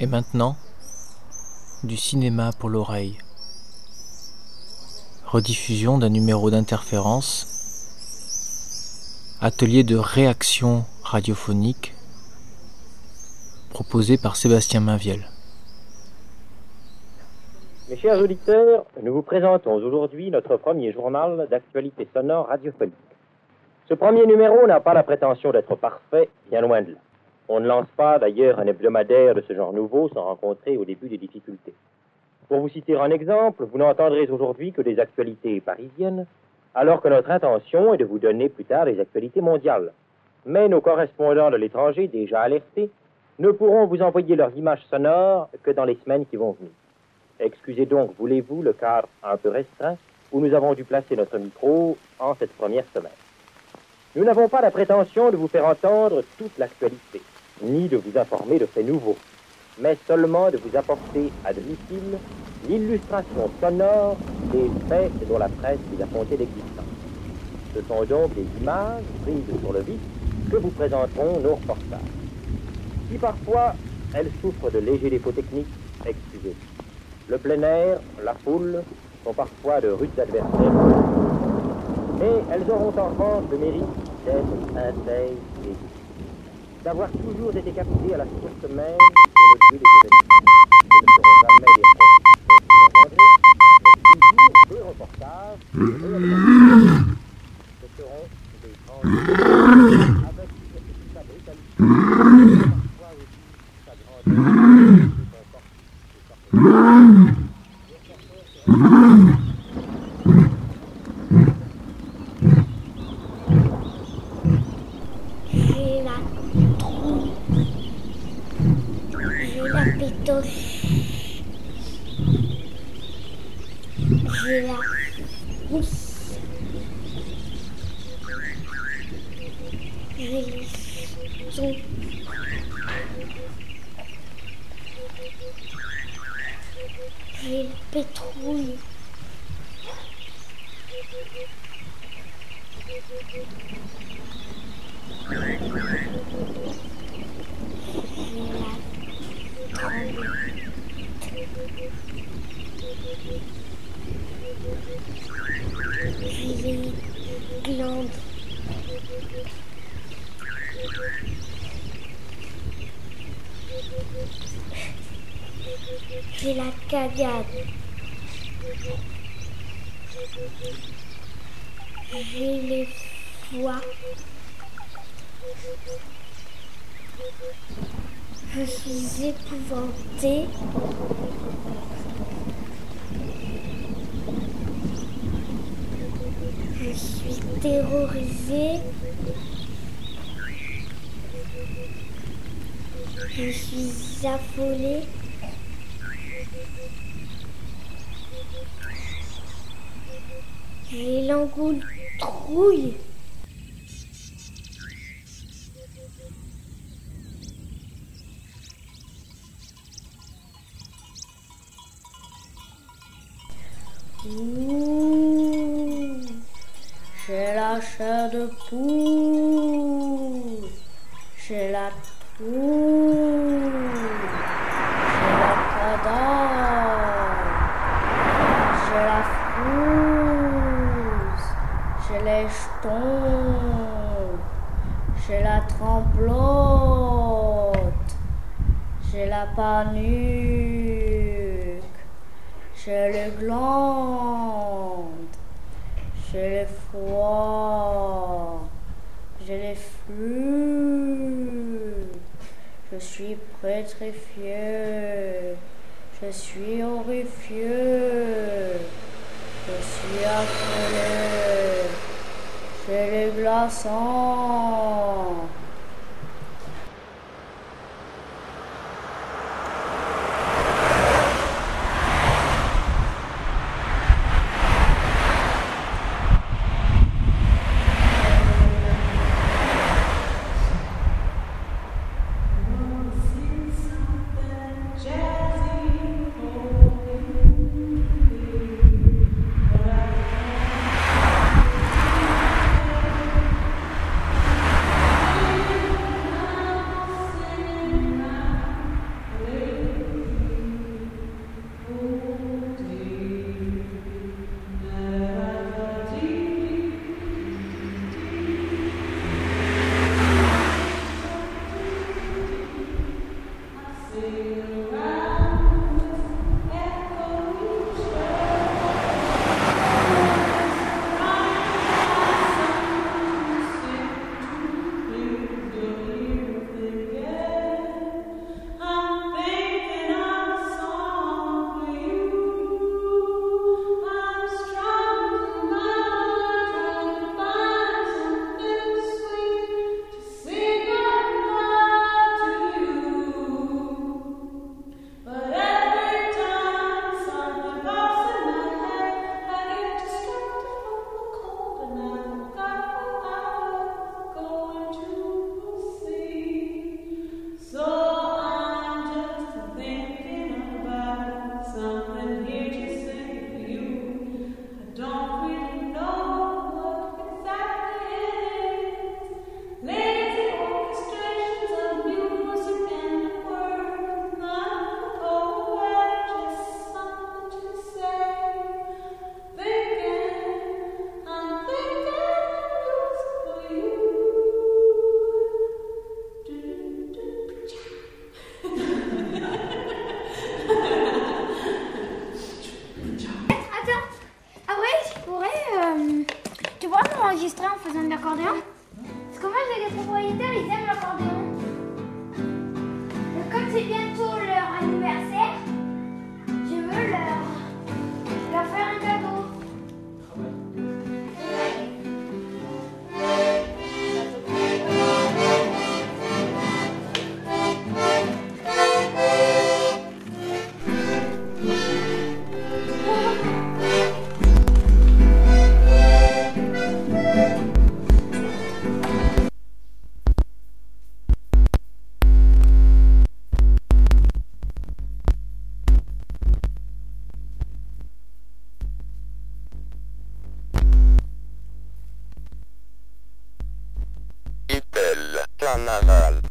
Et maintenant, du cinéma pour l'oreille. Rediffusion d'un numéro d'interférence. Atelier de réaction radiophonique proposé par Sébastien Mainviel. Mes chers auditeurs, nous vous présentons aujourd'hui notre premier journal d'actualité sonore radiophonique. Ce premier numéro n'a pas la prétention d'être parfait, bien loin de là. On ne lance pas d'ailleurs un hebdomadaire de ce genre nouveau sans rencontrer au début des difficultés. Pour vous citer un exemple, vous n'entendrez aujourd'hui que des actualités parisiennes, alors que notre intention est de vous donner plus tard des actualités mondiales. Mais nos correspondants de l'étranger, déjà alertés, ne pourront vous envoyer leurs images sonores que dans les semaines qui vont venir. Excusez donc, voulez-vous, le cadre un peu restreint où nous avons dû placer notre micro en cette première semaine. Nous n'avons pas la prétention de vous faire entendre toute l'actualité ni de vous informer de faits nouveaux, mais seulement de vous apporter à domicile l'illustration sonore des faits dont la presse vous a compté l'existence. Ce sont donc des images prises sur le vif que vous présenteront nos reportages. Si parfois elles souffrent de légers défauts techniques, excusez. Le plein air, la foule sont parfois de rudes adversaires. Mais elles auront en revanche le mérite d'être et d'avoir toujours été capté à la source même sur le lieu des événements. J'ai le pétrole. J'ai la tremblette. J'ai les glandes. J'ai la cagade. J'ai les foies. Je suis épouvantée. Je suis terrorisée. Je suis affolée. J'ai l'angoule trouille. J'ai la chair de poule, j'ai la trouille, j'ai la cadavre, j'ai la frousse, j'ai j'ai la tremblote, j'ai la panuque, j'ai les glandes, j'ai les foies, j'ai les flux, je suis pétrifié, je suis horrifié, je suis affolé, j'ai les glaçons. en faisant de l'accordéon Parce que moi, j'ai des propriétaires, ils aiment l'accordéon. Comme c'est bientôt le National